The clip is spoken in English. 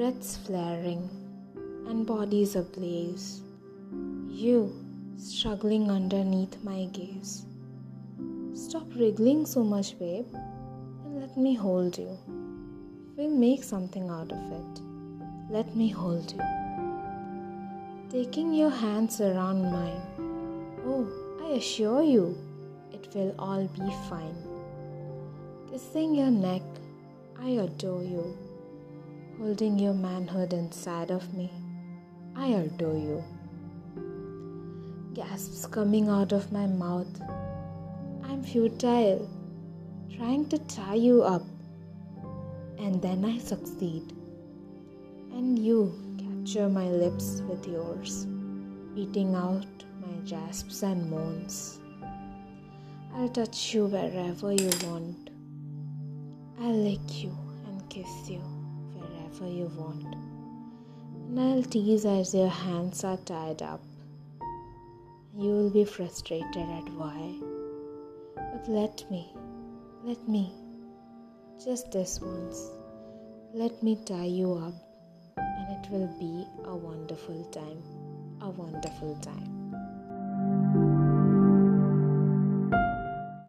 cigarettes flaring, and bodies ablaze. You struggling underneath my gaze. Stop wriggling so much, babe, and let me hold you. We'll make something out of it. Let me hold you. Taking your hands around mine. Oh, I assure you, it will all be fine. Kissing your neck, I adore you. Holding your manhood inside of me, I adore you. Gasps coming out of my mouth. I'm futile, trying to tie you up. And then I succeed. And you capture my lips with yours, eating out my gasps and moans. I'll touch you wherever you want. I'll lick you and kiss you wherever you want. And I'll tease as your hands are tied up. You will be frustrated at why. But let me, let me, just this once, let me tie you up, and it will be a wonderful time, a wonderful time.